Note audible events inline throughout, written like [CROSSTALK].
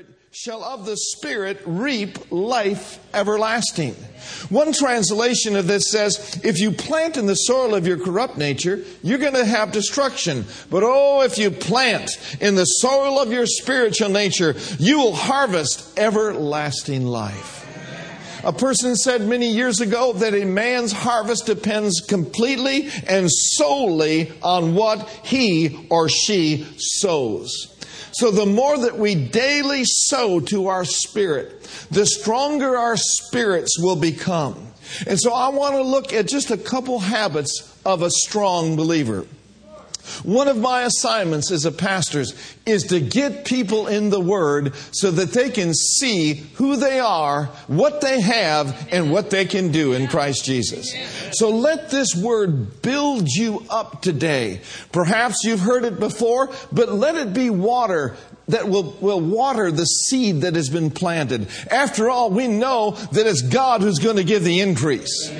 Spirit shall of the Spirit reap life everlasting. One translation of this says, if you plant in the soil of your corrupt nature, you're going to have destruction. But oh, if you plant in the soil of your spiritual nature, you will harvest everlasting life. A person said many years ago that a man's harvest depends completely and solely on what he or she sows. So the more that we daily sow to our spirit, the stronger our spirits will become. And so I want to look at just a couple habits of a strong believer. One of my assignments as a pastor is to get people in the Word so that they can see who they are, what they have, and what they can do in Christ Jesus. So let this Word build you up today. Perhaps you've heard it before, but let it be water that will, will water the seed that has been planted. After all, we know that it's God who's going to give the increase.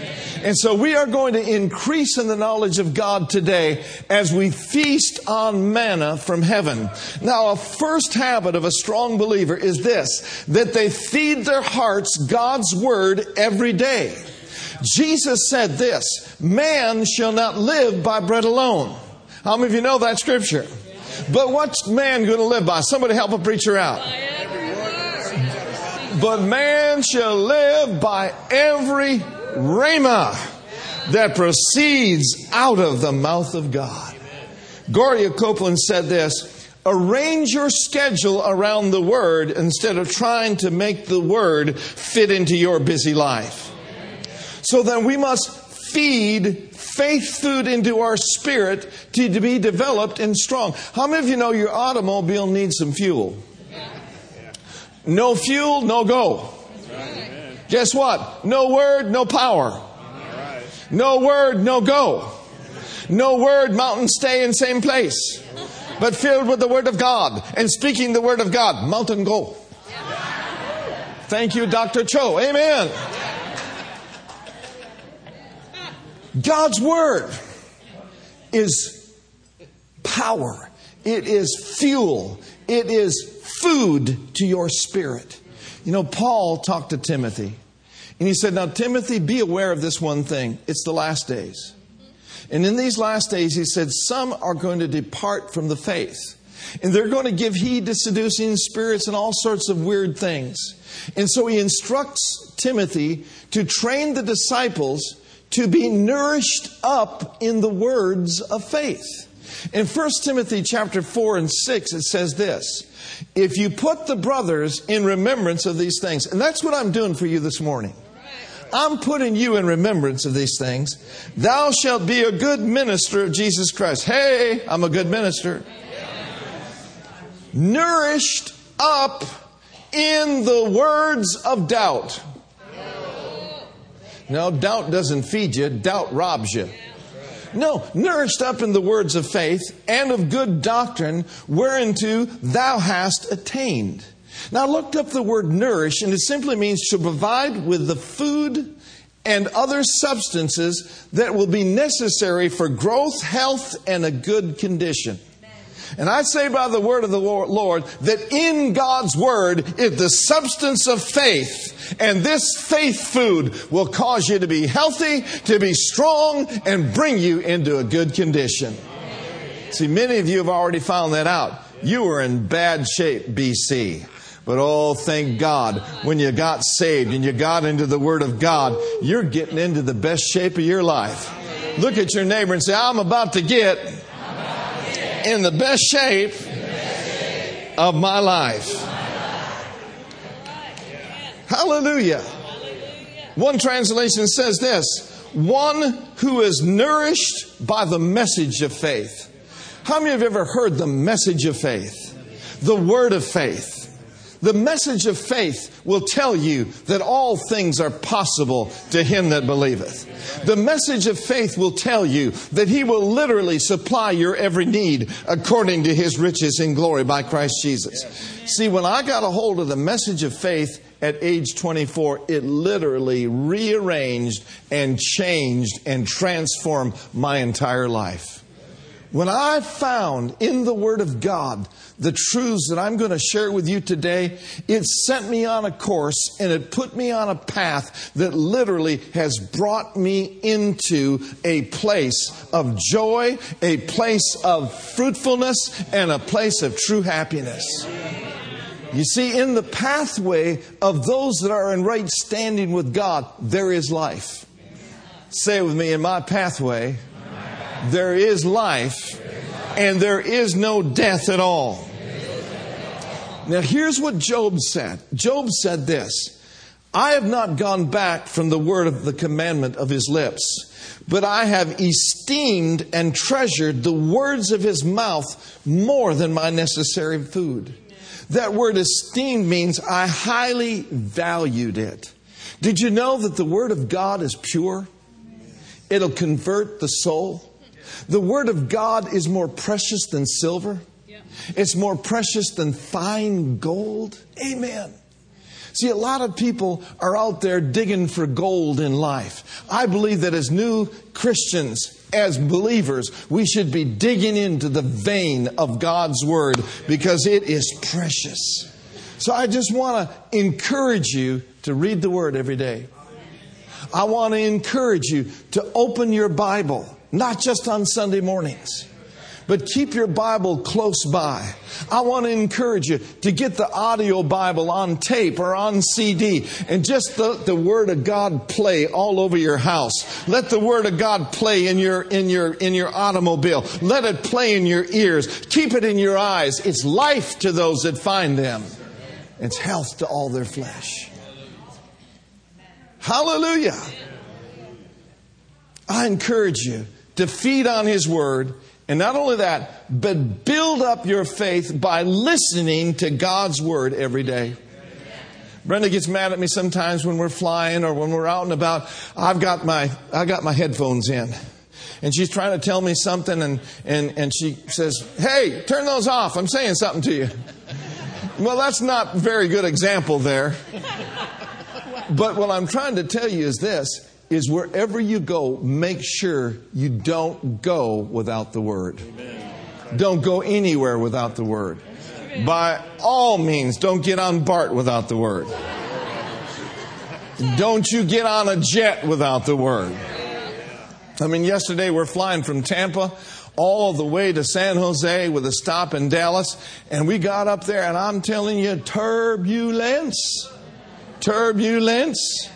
And so we are going to increase in the knowledge of God today as we feast on manna from heaven. Now, a first habit of a strong believer is this, that they feed their hearts God's word every day. Jesus said this, man shall not live by bread alone. How many of you know that scripture? But what's man going to live by? Somebody help a preacher out. But man shall live by every rhema that proceeds out of the mouth of God. Gloria Copeland said this Arrange your schedule around the Word instead of trying to make the Word fit into your busy life. So then we must feed faith food into our spirit to, be developed and strong. How many of you know your automobile needs some fuel? No fuel, no go. Guess what? No word, no power. No word, no go. No word, mountain stay in same place. But filled with the word of God and speaking the word of God, mountain go. Thank you, Dr. Cho. Amen. God's Word is power, it is fuel, it is food to your spirit. You know, Paul talked to Timothy, and he said, Now, Timothy, be aware of this one thing it's the last days. And in these last days, he said, some are going to depart from the faith. And they're going to give heed to seducing spirits and all sorts of weird things. And so he instructs Timothy to train the disciples to be nourished up in the words of faith. In 1 Timothy chapter 4 and 6 it says this, if you put the brothers in remembrance of these things, and that's what I'm doing for you this morning. I'm putting you in remembrance of these things. Thou shalt be a good minister of Jesus Christ. Hey, I'm a good minister. Nourished up in the words of doubt. No, doubt doesn't feed you, doubt robs you. No, nourished up in the words of faith and of good doctrine, whereunto thou hast attained. Now, I looked up the word nourish, and it simply means to provide with the food and other substances that will be necessary for growth, health, and a good condition. And I say by the word of the Lord that in God's word is the substance of faith. And this faith food will cause you to be healthy, to be strong, and bring you into a good condition. See, many of you have already found that out. You were in bad shape BC. But oh, thank God, when you got saved and you got into the Word of God, you're getting into the best shape of your life. Look at your neighbor and say, I'm about to get in the best shape of my life. Hallelujah. One translation says this one who is nourished by the message of faith. How many have ever heard the message of faith? The word of faith. The message of faith will tell you that all things are possible to him that believeth. The message of faith will tell you that he will literally supply your every need according to his riches in glory by Christ Jesus. See, when I got a hold of the message of faith at age 24, it literally rearranged and changed and transformed my entire life. When I found in the Word of God the truths that I'm going to share with you today, it sent me on a course and it put me on a path that literally has brought me into a place of joy, a place of fruitfulness, and a place of true happiness. You see, in the pathway of those that are in right standing with God, there is life. Say it with me, in my pathway, there is life and there is no death at all. Now, here's what Job said Job said this I have not gone back from the word of the commandment of his lips, but I have esteemed and treasured the words of his mouth more than my necessary food. That word esteemed means I highly valued it. Did you know that the word of God is pure? It'll convert the soul. The Word of God is more precious than silver. It's more precious than fine gold. Amen. See, a lot of people are out there digging for gold in life. I believe that as new Christians, as believers, we should be digging into the vein of God's Word because it is precious. So I just want to encourage you to read the Word every day. I want to encourage you to open your Bible not just on Sunday mornings. But keep your Bible close by. I want to encourage you to get the audio Bible on tape or on CD and just let the Word of God play all over your house. Let the Word of God play in your, in your, in your automobile. Let it play in your ears. Keep it in your eyes. It's life to those that find them. It's health to all their flesh. Hallelujah. I encourage you to feed on His Word. And not only that, but build up your faith by listening to God's Word every day. Brenda gets mad at me sometimes when we're flying or when we're out and about. I've got my, I got my headphones in. And she's trying to tell me something and, and, and she says, Hey, turn those off. I'm saying something to you. Well, that's not very good example there. But what I'm trying to tell you is this is wherever you go, make sure you don't go without the Word. Don't go anywhere without the Word. By all means, don't get on BART without the Word. Don't you get on a jet without the Word. I mean, yesterday we're flying from Tampa all the way to San Jose with a stop in Dallas, and we got up there, and I'm telling you, turbulence. Turbulence.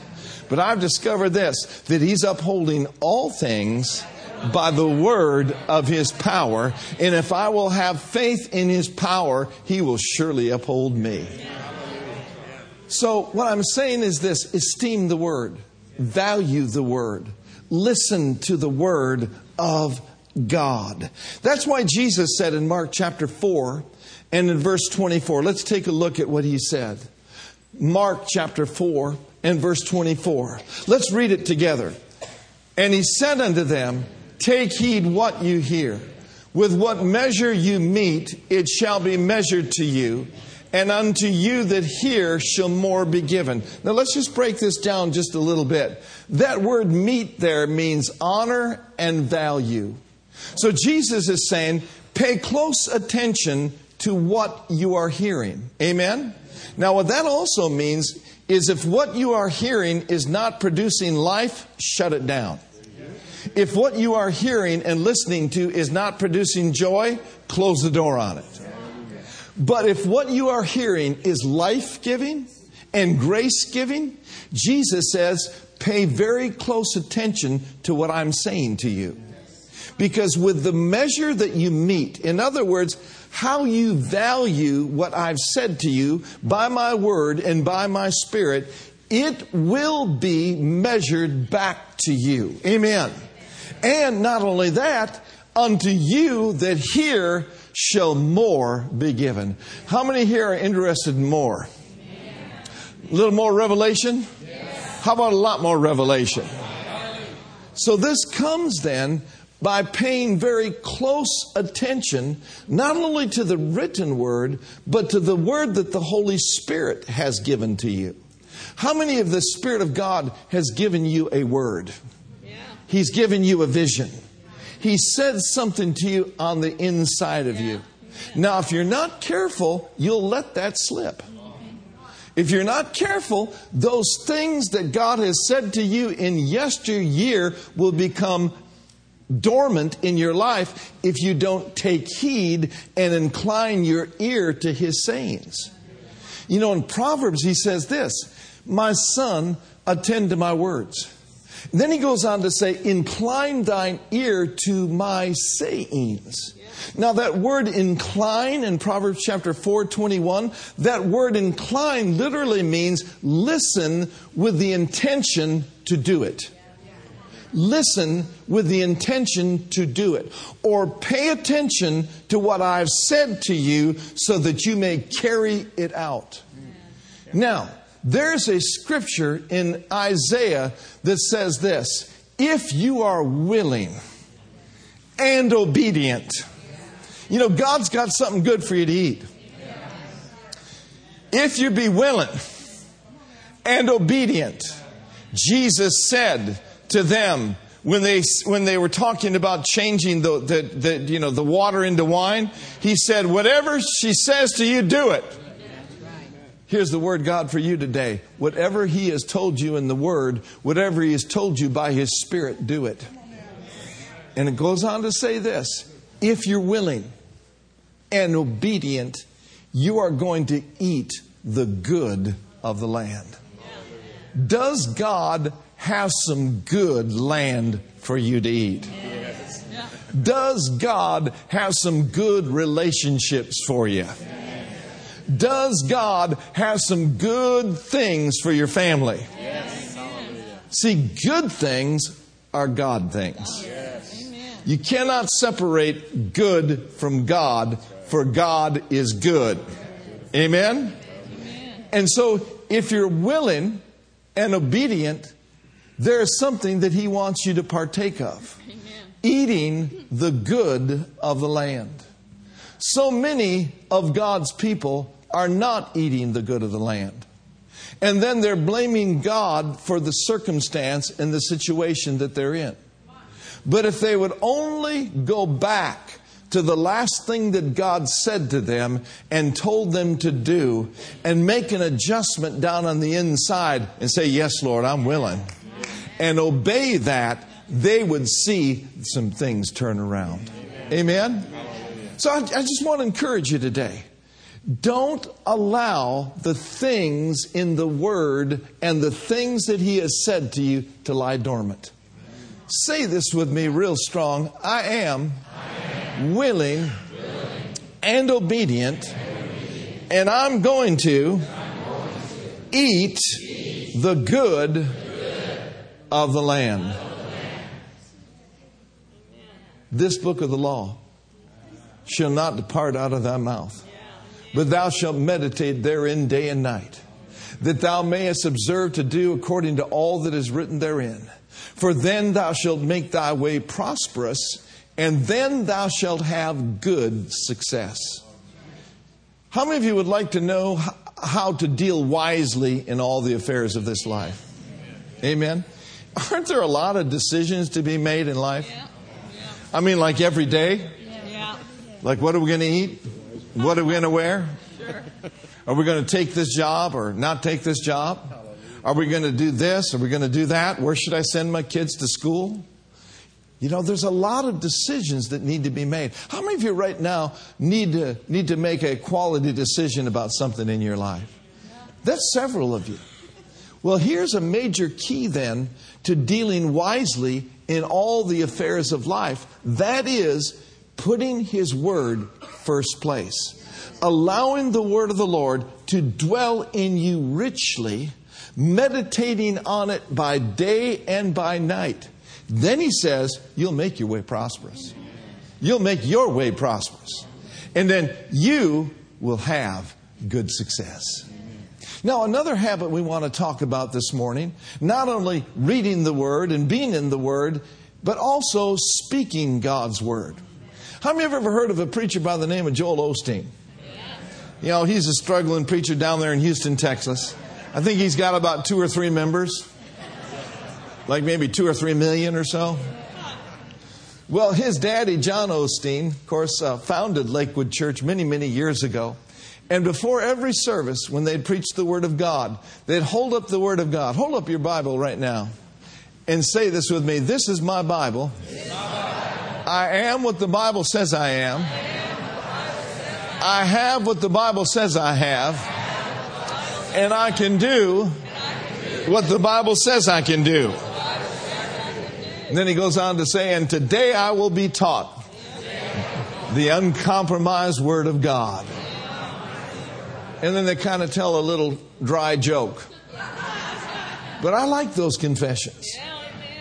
But I've discovered this that He's upholding all things by the word of His power. And if I will have faith in His power, He will surely uphold me. So, what I'm saying is this esteem the word, value the word, listen to the word of God. That's why Jesus said in Mark chapter 4 and in verse 24, let's take a look at what He said. Mark chapter 4 and verse 24. Let's read it together. And he said unto them, Take heed what you hear. With what measure you meet, it shall be measured to you, and unto you that hear shall more be given. Now let's just break this down just a little bit. That word meet there means honor and value. So Jesus is saying, pay close attention to what you are hearing. Amen? Now, what that also means is if what you are hearing is not producing life, shut it down. If what you are hearing and listening to is not producing joy, close the door on it. But if what you are hearing is life giving and grace giving, Jesus says, pay very close attention to what I'm saying to you. Because with the measure that you meet, in other words, how you value what I've said to you by my word and by my spirit, it will be measured back to you. Amen. And not only that, unto you that hear shall more be given. How many here are interested in more? A little more revelation? How about a lot more revelation? So this comes then by paying very close attention not only to the written word, but to the word that the Holy Spirit has given to you. How many of the Spirit of God has given you a word? Yeah. He's given you a vision. He said something to you on the inside of you. Now, if you're not careful, you'll let that slip. If you're not careful, those things that God has said to you in yesteryear will become dormant in your life if you don't take heed and incline your ear to His sayings. You know, in Proverbs, he says this My son, attend to my words. then he goes on to say, Incline thine ear to my sayings. Now, that word incline in Proverbs chapter 4 21, that word incline literally means listen with the intention to do it. Listen with the intention to do it. Or pay attention to what I've said to you so that you may carry it out. Now, there's a scripture in Isaiah that says this if you are willing and obedient, you know, God's got something good for you to eat. If you be willing and obedient, Jesus said to them when they, when they were talking about changing the, the, the, you know, the water into wine, he said, Whatever she says to you, do it. Here's the word God for you today. Whatever He has told you in the Word, whatever He has told you by His Spirit, do it. And it goes on to say this if you're willing and obedient, you are going to eat the good of the land. Does God have some good land for you to eat? Does God have some good relationships for you? Does God have some good things for your family? Yes. See, good things are God things. You cannot separate good from God, for God is good. Amen? Amen? And so, if you're willing and obedient, there is something that He wants you to partake of Amen. eating the good of the land. So many of God's people are not eating the good of the land. And then they're blaming God for the circumstance and the situation that they're in. But if they would only go back to the last thing that God said to them and told them to do and make an adjustment down on the inside and say, Yes, Lord, I'm willing, and obey that, they would see some things turn around. Amen? So I, I just want to encourage you today. Don't allow the things in the Word and the things that He has said to you to lie dormant. Say this with me real strong. I am, I am willing, willing, and obedient, and, obedient. and I'm going to, going to eat, eat the good of the land. This book of the law shall not depart out of thy mouth but thou shalt meditate therein day and night, that thou mayest observe to do according to all that is written therein. For then thou shalt make thy way prosperous, and then thou shalt have good success. How many of you would like to know how to deal wisely in all the affairs of this life? Amen. Aren't there a lot of decisions to be made in life? I mean, like every day? Like, what are we going to eat? What are we going to wear? [LAUGHS] Are we going to take this job or not take this job? Are we going to do this? Are we going to do that? Where should I send my kids to school? You know, there's a lot of decisions that need to be made. How many of you right now need to, need to make a quality decision about something in your life? That's several of you. Well, here's a major key then to dealing wisely in all the affairs of life. That is putting His Word first place, allowing the Word of the Lord to dwell in you richly, meditating on it by day and by night. Then He says, You'll make your way prosperous. You'll make your way prosperous. And then you will have good success. Now, another habit we want to talk about this morning not only reading the Word and being in the Word, but also speaking God's Word. How many have you ever heard of a preacher by the name of Joel Osteen? You know, he's a struggling preacher down there in Houston, Texas. I think he's got about two or three members, like maybe two or three million or so. Well, his daddy, John Osteen, of course, uh, founded Lakewood Church many, many years ago. And before every service, when they'd preach the Word of God, they'd hold up the Word of God. Hold up your Bible right now and say this with me This is my Bible. I am what the Bible says I am. I have what the Bible says I have. And I can do what the Bible says I can do. And then he goes on to say, and today I will be taught the uncompromised Word of God. And then they kind of tell a little dry joke. But I like those confessions.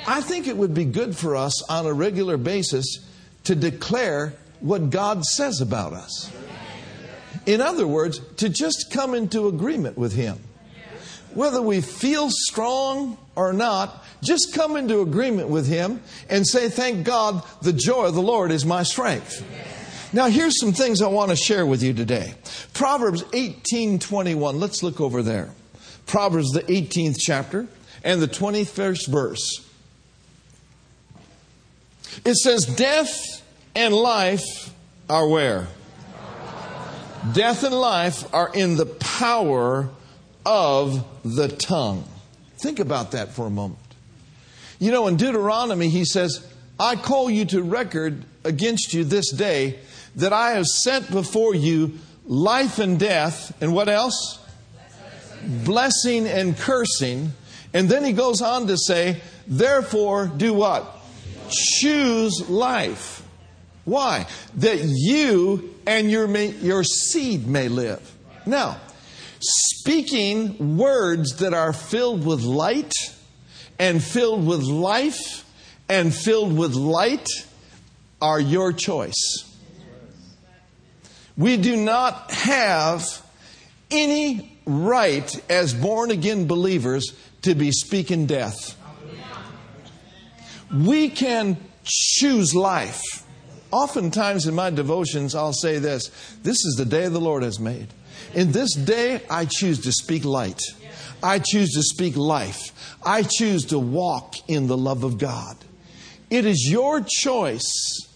I think it would be good for us on a regular basis to declare what God says about us. In other words, to just come into agreement with Him. Whether we feel strong or not, just come into agreement with Him and say, Thank God, the joy of the Lord is my strength. Now, here's some things I want to share with you today. Proverbs 18:21. Let's look over there. Proverbs the 18th chapter and the 21st verse. It says, "Death and life are where? Death and life are in the power of the tongue." Think about that for a moment. You know, in Deuteronomy, he says, I call you to record against you this day that I have set before you life and death, and what else? Blessing and cursing. And then he goes on to say, therefore, do what? Choose life. Why? That you and your, your seed may live. Now, speaking words that are filled with light and filled with life and filled with light are your choice. We do not have any right as born again believers to be speaking death. We can choose life. Oftentimes in my devotions, I'll say this This is the day the Lord has made. In this day, I choose to speak light. I choose to speak life. I choose to walk in the love of God. It is your choice.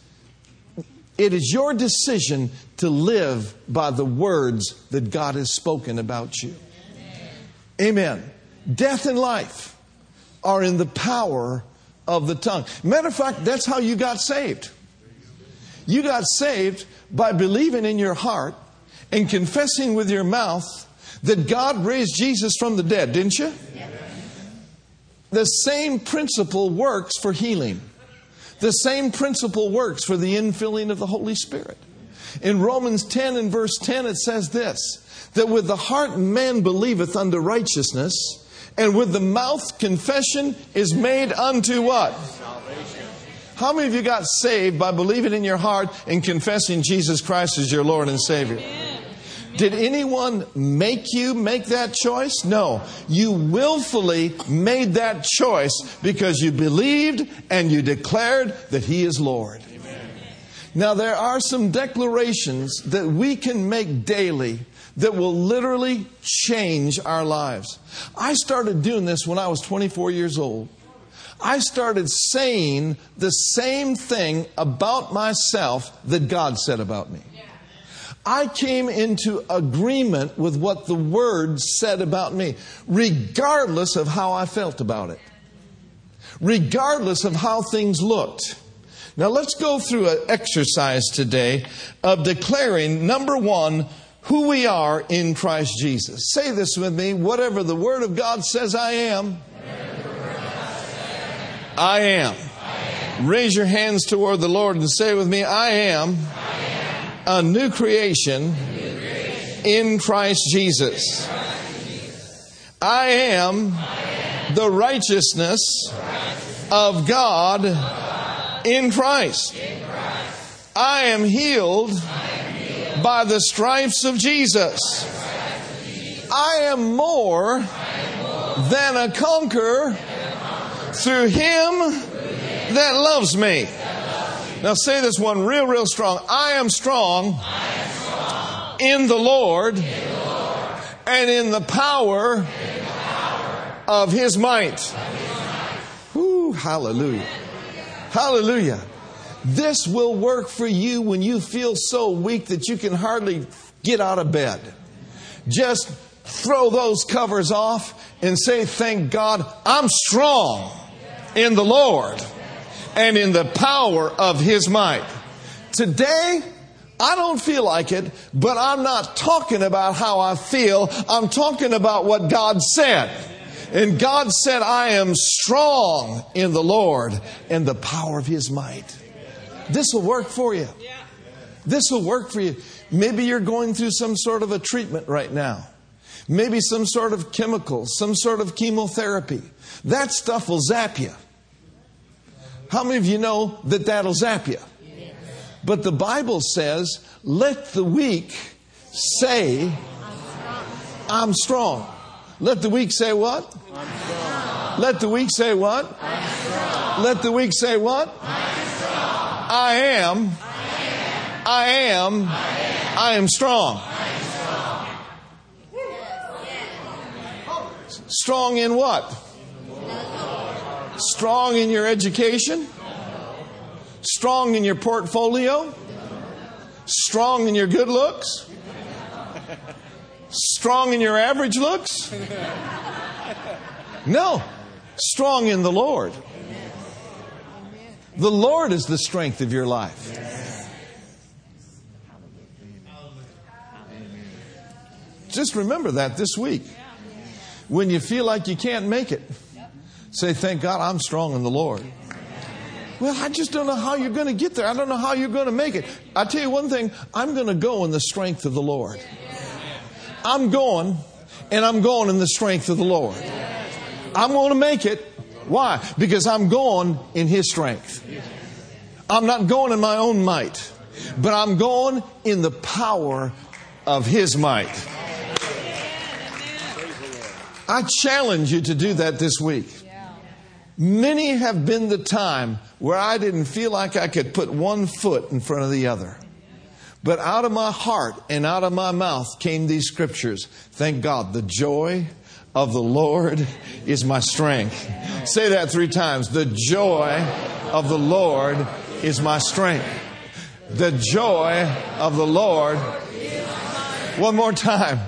It is your decision to live by the words that God has spoken about you. Amen. Death and life are in the power of the tongue. Matter of fact, that's how you got saved. You got saved by believing in your heart and confessing with your mouth that God raised Jesus from the dead, didn't you? The same principle works for healing. The same principle works for the infilling of the Holy Spirit. In Romans 10 and verse 10, it says this that with the heart man believeth unto righteousness, and with the mouth confession is made unto what? Salvation. How many of you got saved by believing in your heart and confessing Jesus Christ as your Lord and Savior? Did anyone make you make that choice? No. You willfully made that choice because you believed and you declared that He is Lord. Amen. Now, there are some declarations that we can make daily that will literally change our lives. I started doing this when I was 24 years old. I started saying the same thing about myself that God said about me. I came into agreement with what the Word said about me, regardless of how I felt about it, regardless of how things looked. Now, let's go through an exercise today of declaring number one, who we are in Christ Jesus. Say this with me whatever the Word of God says I am, I am. Raise your hands toward the Lord and say with me, I am a new creation in Christ Jesus. I am the righteousness of God in Christ. I am healed by the stripes of Jesus. I am more than a conqueror through him that loves me. Now say this one real, real strong. I am strong, I am strong. In, the Lord, in the Lord and in the power, in the power of His might. Hallelujah. Hallelujah. This will work for you when you feel so weak that you can hardly get out of bed. Just throw those covers off and say, Thank God, I'm strong in the Lord and in the power of His might. Today, I don't feel like it, but I'm not talking about how I feel. I'm talking about what God said. And God said, I am strong in the Lord and the power of His might. This will work for you. This will work for you. Maybe you're going through some sort of a treatment right now. Maybe some sort of chemical, some sort of chemotherapy. That stuff will zap you. How many of you know that that'll zap you? But the Bible says, let the weak say, I'm strong. Let the weak say what? Let the weak say what? Let the weak say what? I am. I am. I am strong. Strong in what? Strong in your education? Strong in your portfolio? Strong in your good looks? Strong in your average looks? No. Strong in the Lord. The Lord is the strength of your life. Just remember that this week. When you feel like you can't make it, say, Thank God I'm strong in the Lord. Well, I just don't know how you're going to get there. I don't know how you're going to make it. I tell you one thing I'm going to go in the strength of the Lord. I'm going, and I'm going in the strength of the Lord. I'm going to make it. Why? Because I'm going in His strength. I'm not going in my own might, but I'm going in the power of His might. I challenge you to do that this week. Many have been the time where I didn't feel like I could put one foot in front of the other. But out of my heart and out of my mouth came these scriptures. Thank God, the joy of the Lord is my strength. Say that three times. The joy of the Lord is my strength. The joy of the Lord. One more time.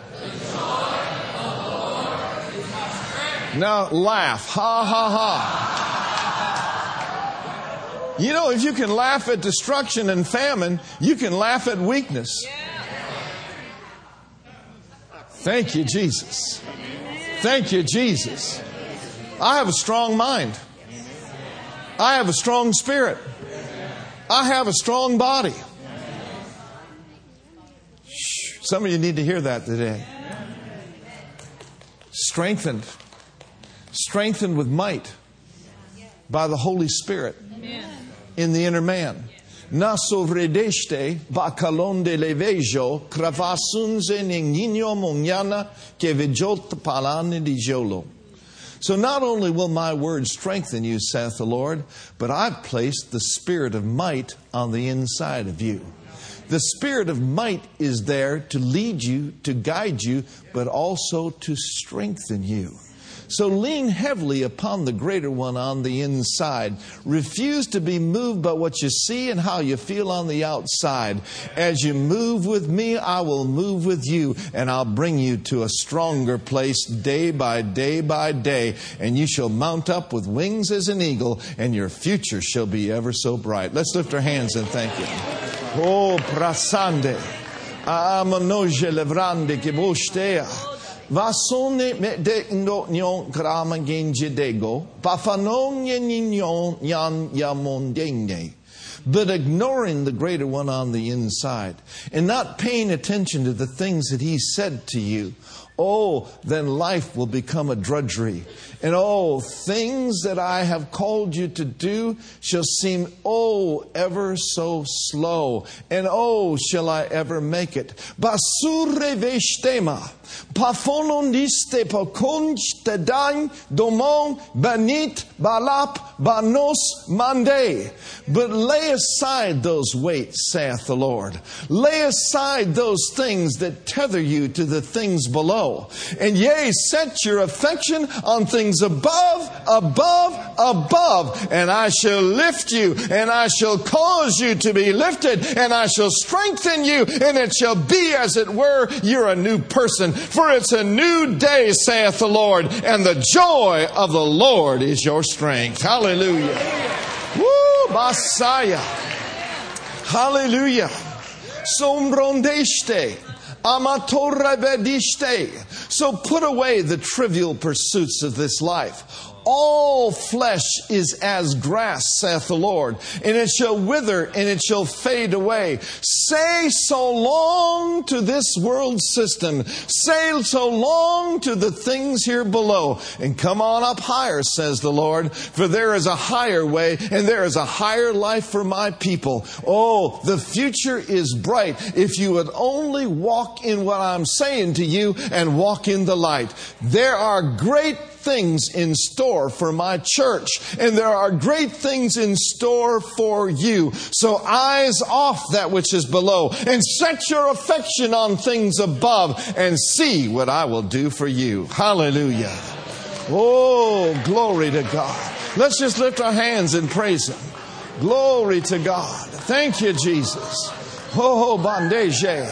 Now laugh. Ha ha ha. You know, if you can laugh at destruction and famine, you can laugh at weakness. Thank you, Jesus. Thank you, Jesus. I have a strong mind. I have a strong spirit. I have a strong body. Some of you need to hear that today. Strengthened strengthened with might by the Holy Spirit in the inner man. Na sovredeste bacalonde levejo cravasunze ningino monyana que vejot palane di jolo. So not only will my word strengthen you, saith the Lord, but I've placed the spirit of might on the inside of you. The spirit of might is there to lead you, to guide you, but also to strengthen you. So lean heavily upon the greater one on the inside. Refuse to be moved by what you see and how you feel on the outside. As you move with me, I will move with you and I'll bring you to a stronger place day by day by day. And you shall mount up with wings as an eagle and your future shall be ever so bright. Let's lift our hands and thank you. Oh, prasande. Amanoje levrande que Vasone me de ndo nyon krama genje dego, pafanonye ninyon yan yamondenge. But ignoring the greater one on the inside and not paying attention to the things that he said to you, oh, then life will become a drudgery. And oh, things that I have called you to do shall seem, oh, ever so slow. And oh, shall I ever make it? Basure veshtema. Pafonondiste pokonch tedain domon banit balap banos mande. But lay aside those weights, saith the Lord. Lay aside those things that tether you to the things below. And yea, set your affection on things above, above, above. And I shall lift you, and I shall cause you to be lifted, and I shall strengthen you, and it shall be as it were, you're a new person. For it's a new day, saith the Lord, and the joy of the Lord is your strength. Hallelujah. Woo, Messiah. Hallelujah. Sombrondeste. So put away the trivial pursuits of this life all flesh is as grass, saith the Lord, and it shall wither and it shall fade away. Say so long to this world system. Say so long to the things here below. And come on up higher, says the Lord, for there is a higher way and there is a higher life for my people. Oh, the future is bright if you would only walk in what I'm saying to you and walk in the light. There are great things in store for my church, and there are great things in store for you. So eyes off that which is below, and set your affection on things above, and see what I will do for you. Hallelujah. Oh, glory to God. Let's just lift our hands and praise Him. Glory to God. Thank you, Jesus. Oh, bandeje.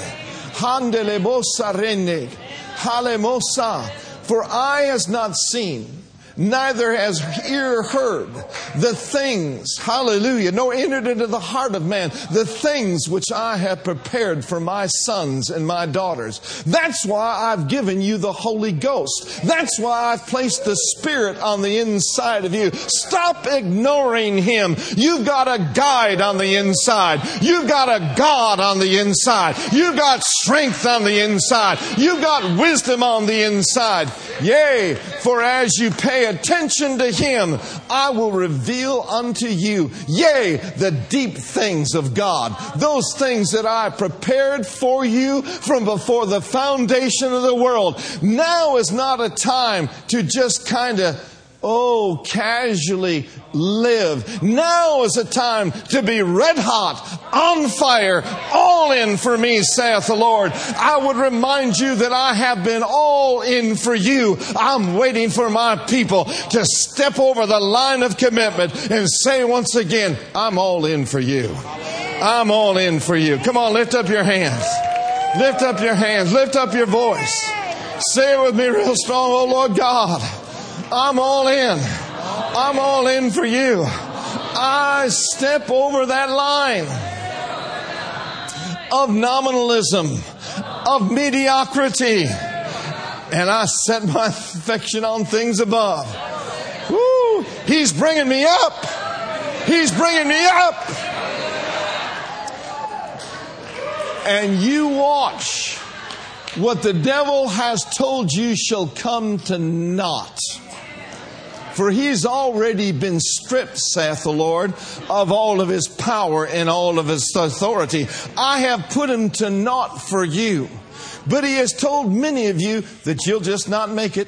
Handele bosa rene. Halemosa. For eye has not seen, neither has ear heard the things, hallelujah, nor entered into the heart of man the things which I have prepared for my sons and my daughters. That's why I've given you the Holy Ghost. That's why I've placed the Spirit on the inside of you. Stop ignoring Him. You've got a guide on the inside. You've got a God on the inside. You've got strength on the inside. You've got wisdom on the inside. Yea, for as you pay attention to Him, I will reveal unto you, yea, the deep things of God. Those things that I prepared for you from before the foundation of the world. Now is not a time to just kind of Oh, casually live. Now is a time to be red hot, on fire, all in for me, saith the Lord. I would remind you that I have been all in for you. I'm waiting for my people to step over the line of commitment and say once again, I'm all in for you. I'm all in for you. Come on, lift up your hands. Lift up your hands. Lift up your voice. Say it with me real strong, oh Lord God. I'm all in. I'm all in for you. I step over that line of nominalism, of mediocrity, and I set my affection on things above. Woo! He's bringing me up. He's bringing me up. And you watch what the devil has told you shall come to naught. For he's already been stripped, saith the Lord, of all of his power and all of his authority. I have put him to naught for you. But he has told many of you that you'll just not make it.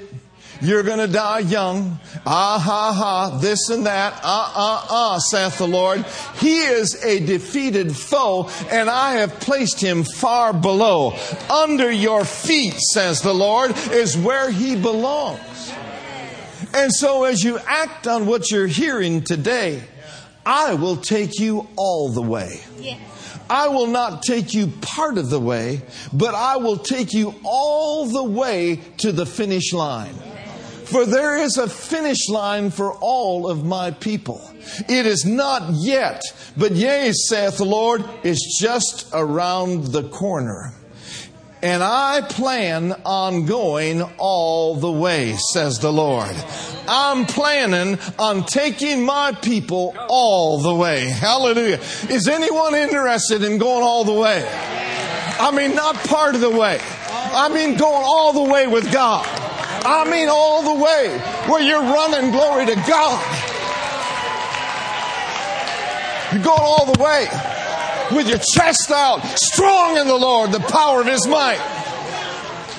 You're going to die young. Ah, ha, ha, this and that. Ah, ah, ah, saith the Lord. He is a defeated foe, and I have placed him far below. Under your feet, says the Lord, is where he belongs. And so as you act on what you're hearing today, I will take you all the way. I will not take you part of the way, but I will take you all the way to the finish line. For there is a finish line for all of my people. It is not yet, but yea, saith the Lord, is just around the corner. And I plan on going all the way, says the Lord. I'm planning on taking my people all the way. Hallelujah. Is anyone interested in going all the way? I mean, not part of the way. I mean, going all the way with God. I mean, all the way where you're running glory to God. You're going all the way with your chest out, strong in the Lord, the power of His might.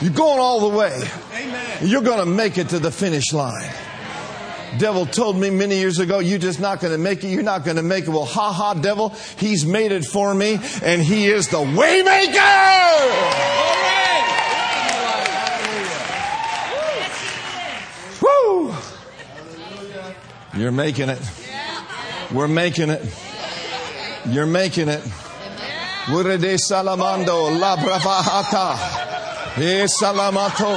You're going all the way. You're going to make it to the finish line. Devil told me many years ago, you're just not going to make it. You're not going to make it. Well, ha ha, devil. He's made it for me and he is the waymaker. Woo! You're making it. We're making it. You're making it. Wurde salamando la bravahata. E salamato.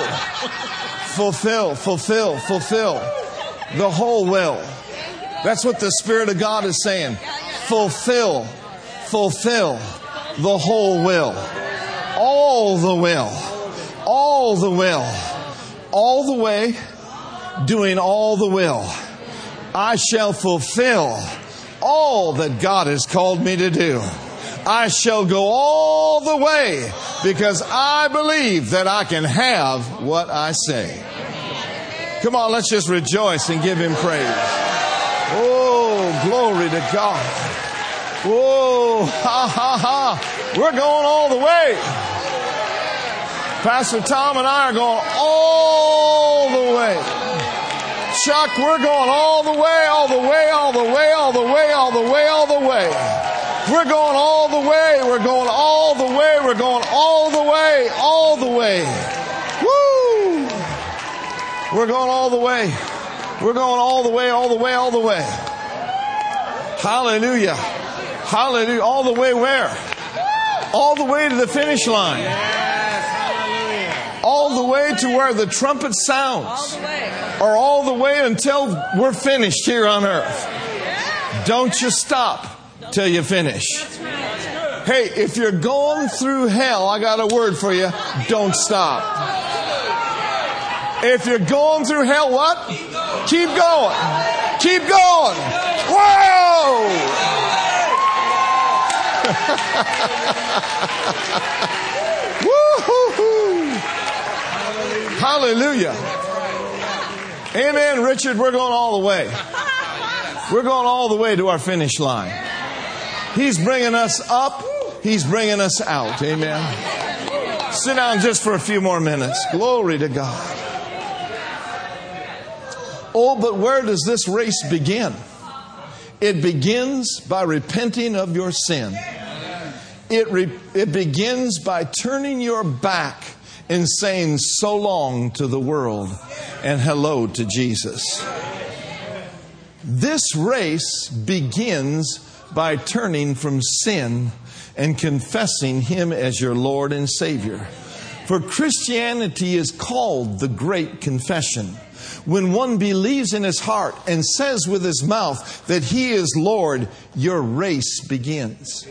Fulfill, fulfill, fulfill the whole will. That's what the Spirit of God is saying. Fulfill, fulfill the whole will. All the will. All the will. All the way, doing all the will. I shall fulfill all that God has called me to do. I shall go all the way because I believe that I can have what I say. Come on, let's just rejoice and give him praise. Oh, glory to God. Oh, ha ha ha. We're going all the way. Pastor Tom and I are going all the way. Chuck, we're going all the way, all the way, all the way, all the way, all the way, all the way. We're going all the way. We're going all the way. We're going all the way, all the way. Woo! We're going all the way. We're going all the way, all the way, all the way. Hallelujah. Hallelujah. All the way where? All the way to the finish line. All the way to where the trumpet sounds. Or all the way until we're finished here on earth. Don't you stop till you finish. Hey, if you're going through hell, I got a word for you. Don't stop. If you're going through hell, what? Keep going. Keep going. Whoa! [LAUGHS] Hallelujah. Amen, Richard. We're going all the way. We're going all the way to our finish line. He's bringing us up. He's bringing us out. Amen. Sit down just for a few more minutes. Glory to God. Oh, but where does this race begin? It begins by repenting of your sin. It, re- it begins by turning your back and saying so long to the world and hello to Jesus. This race begins by turning from sin and confessing Him as your Lord and Savior. For Christianity is called the Great Confession when one believes in his heart and says with his mouth that he is Lord, your race begins.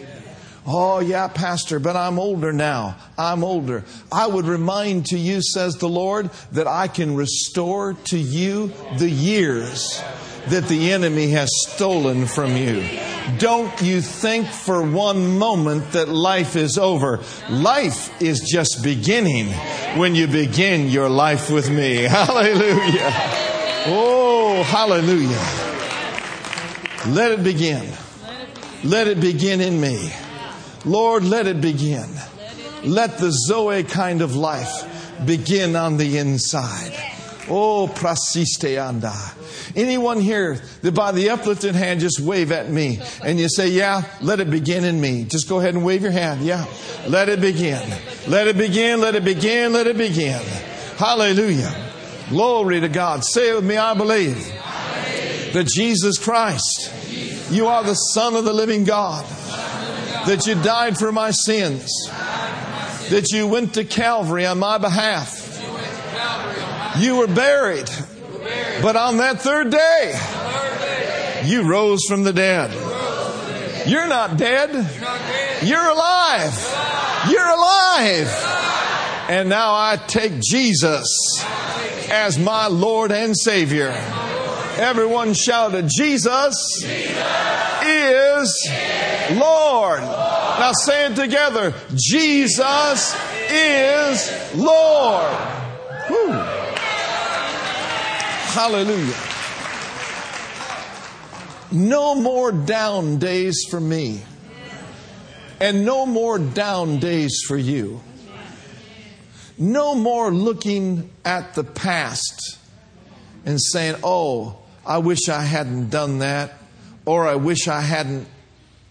Oh, yeah, Pastor, but I'm older now. I'm older. I would remind to you, says the Lord, that I can restore to you the years that the enemy has stolen from you. Don't you think for one moment that life is over. Life is just beginning when you begin your life with me. [LAUGHS] Hallelujah. Oh, hallelujah. Let it begin. Let it begin in me. Lord, let it begin. Let the Zoe kind of life begin on the inside. Oh, prasiste anda. Anyone here that by the uplifted hand just wave at me and you say, Yeah, let it begin in me. Just go ahead and wave your hand. Yeah, let it begin. Let it begin, let it begin, let it begin. Hallelujah. Glory to God. Say it with me, I believe that Jesus Christ, you are the Son of the living God, that you died for my sins, that you went to Calvary on my behalf. You were buried but on that third day, you rose from the dead. You're not dead. You're alive. You're alive. And now I take Jesus as my Lord and Savior. Everyone shouted, Jesus is Lord. Now say it together. Jesus is Lord. Whew. Hallelujah. No more down days for me, and no more down days for you. No more looking at the past and saying, oh, I wish I hadn't done that, or I wish I hadn't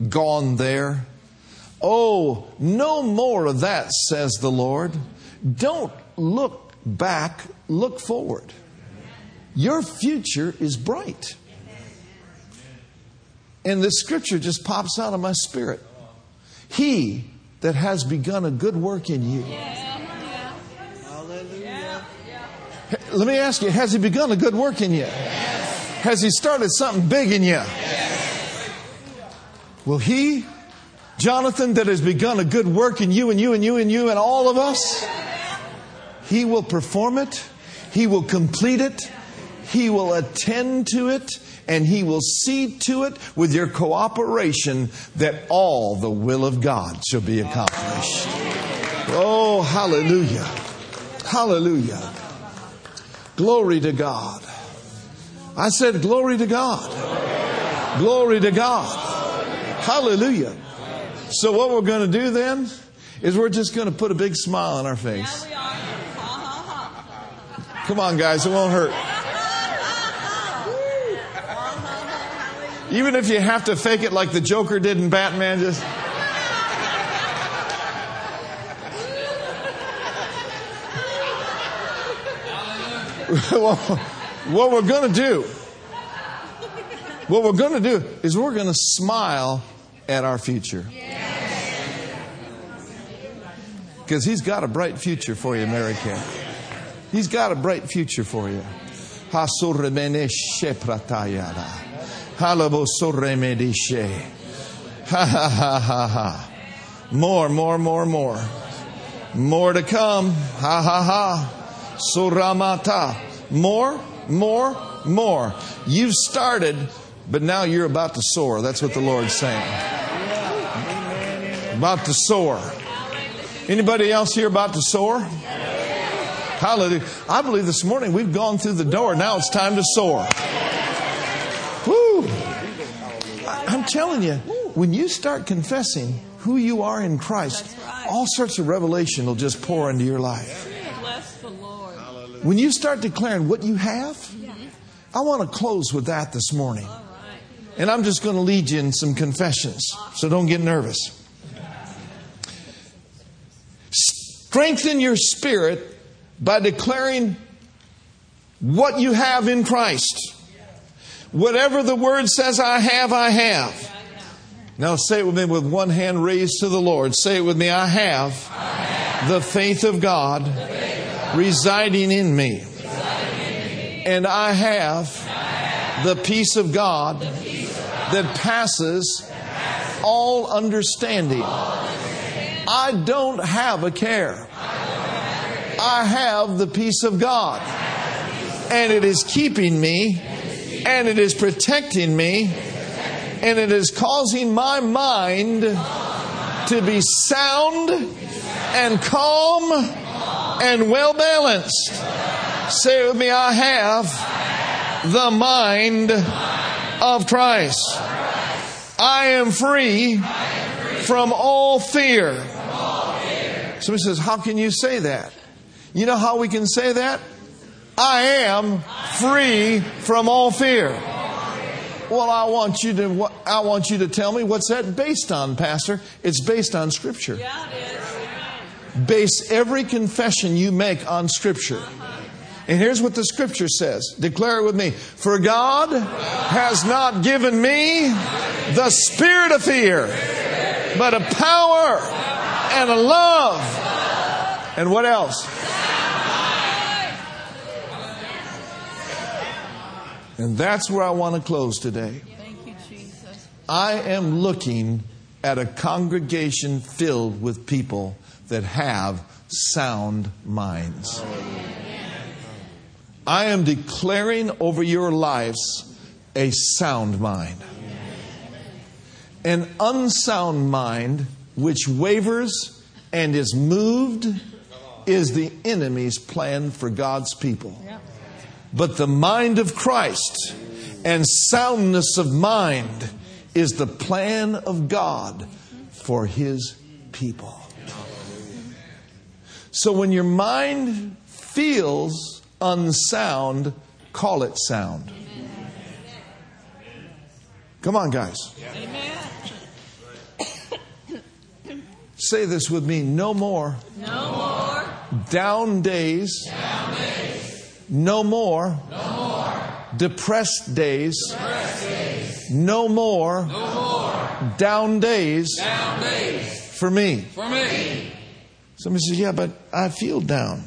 gone there. Oh, no more of that, says the Lord. Don't look back, look forward. Your future is bright. And the scripture just pops out of my spirit. He that has begun a good work in you. Let me ask you, has he begun a good work in you? Has he started something big in you? Will he, Jonathan, that has begun a good work in you and you and you and you and all of us, he will perform it, he will complete it, he will attend to it, and He will see to it with your cooperation that all the will of God shall be accomplished. Oh, hallelujah. Hallelujah. Glory to God. I said, Glory to God. Glory to God. Hallelujah. So, what we're going to do then is we're just going to put a big smile on our face. Come on, guys, it won't hurt. Even if you have to fake it like the Joker did in Batman, just. [LAUGHS] what we're going to do, what we're going to do is we're going to smile at our future. Because he's got a bright future for you, America. He's got a bright future for you. Ha ha ha ha ha. More, more, more, more. More to come. Ha ha ha. Suramata. More, more, more. You've started, but now you're about to soar. That's what the Lord's saying. About to soar. Anybody else here about to soar? Hallelujah. I believe this morning we've gone through the door. Now it's time to soar. Woo. I'm telling you, when you start confessing who you are in Christ, all sorts of revelation will just pour into your life. When you start declaring what you have, I want to close with that this morning. And I'm just going to lead you in some confessions, so don't get nervous. Strengthen your spirit by declaring what you have in Christ. Whatever the word says I have, I have. Now say it with me with one hand raised to the Lord. Say it with me I have, the faith of God, residing, in me. And I have, the peace of God, that passes, all understanding. I don't have a care. I have the peace of God. And it is keeping me and it is protecting me, and it is causing my mind to be sound and calm and well balanced. Say with me, I have the mind of Christ. I am free from all fear. Somebody says, How can you say that? You know how we can say that? I am free from all fear. Well, I want you to I want you to tell me what's that based on, Pastor? It's based on Scripture. Base every confession you make on Scripture. And here's what the Scripture says. Declare it with me. For God has not given me the spirit of fear, but a power and a love. And what else? And that's where I want to close today. Thank you, Jesus. I am looking at a congregation filled with people that have sound minds. I am declaring over your lives a sound mind. An unsound mind which wavers and is moved is the enemy's plan for God's people. But the mind of Christ and soundness of mind is the plan of God for his people. So when your mind feels unsound, call it sound. Come on, guys. Say this with me no more. No more. Down days. Down days. No more. No more. Depressed days. Depressed days. No more. No more. Down days. Down days. For me. For me. Somebody says, Yeah, but I feel down.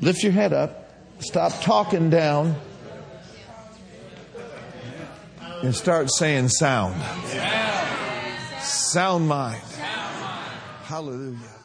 Lift your head up. Stop talking down. And start saying sound. Sound mind. Hallelujah.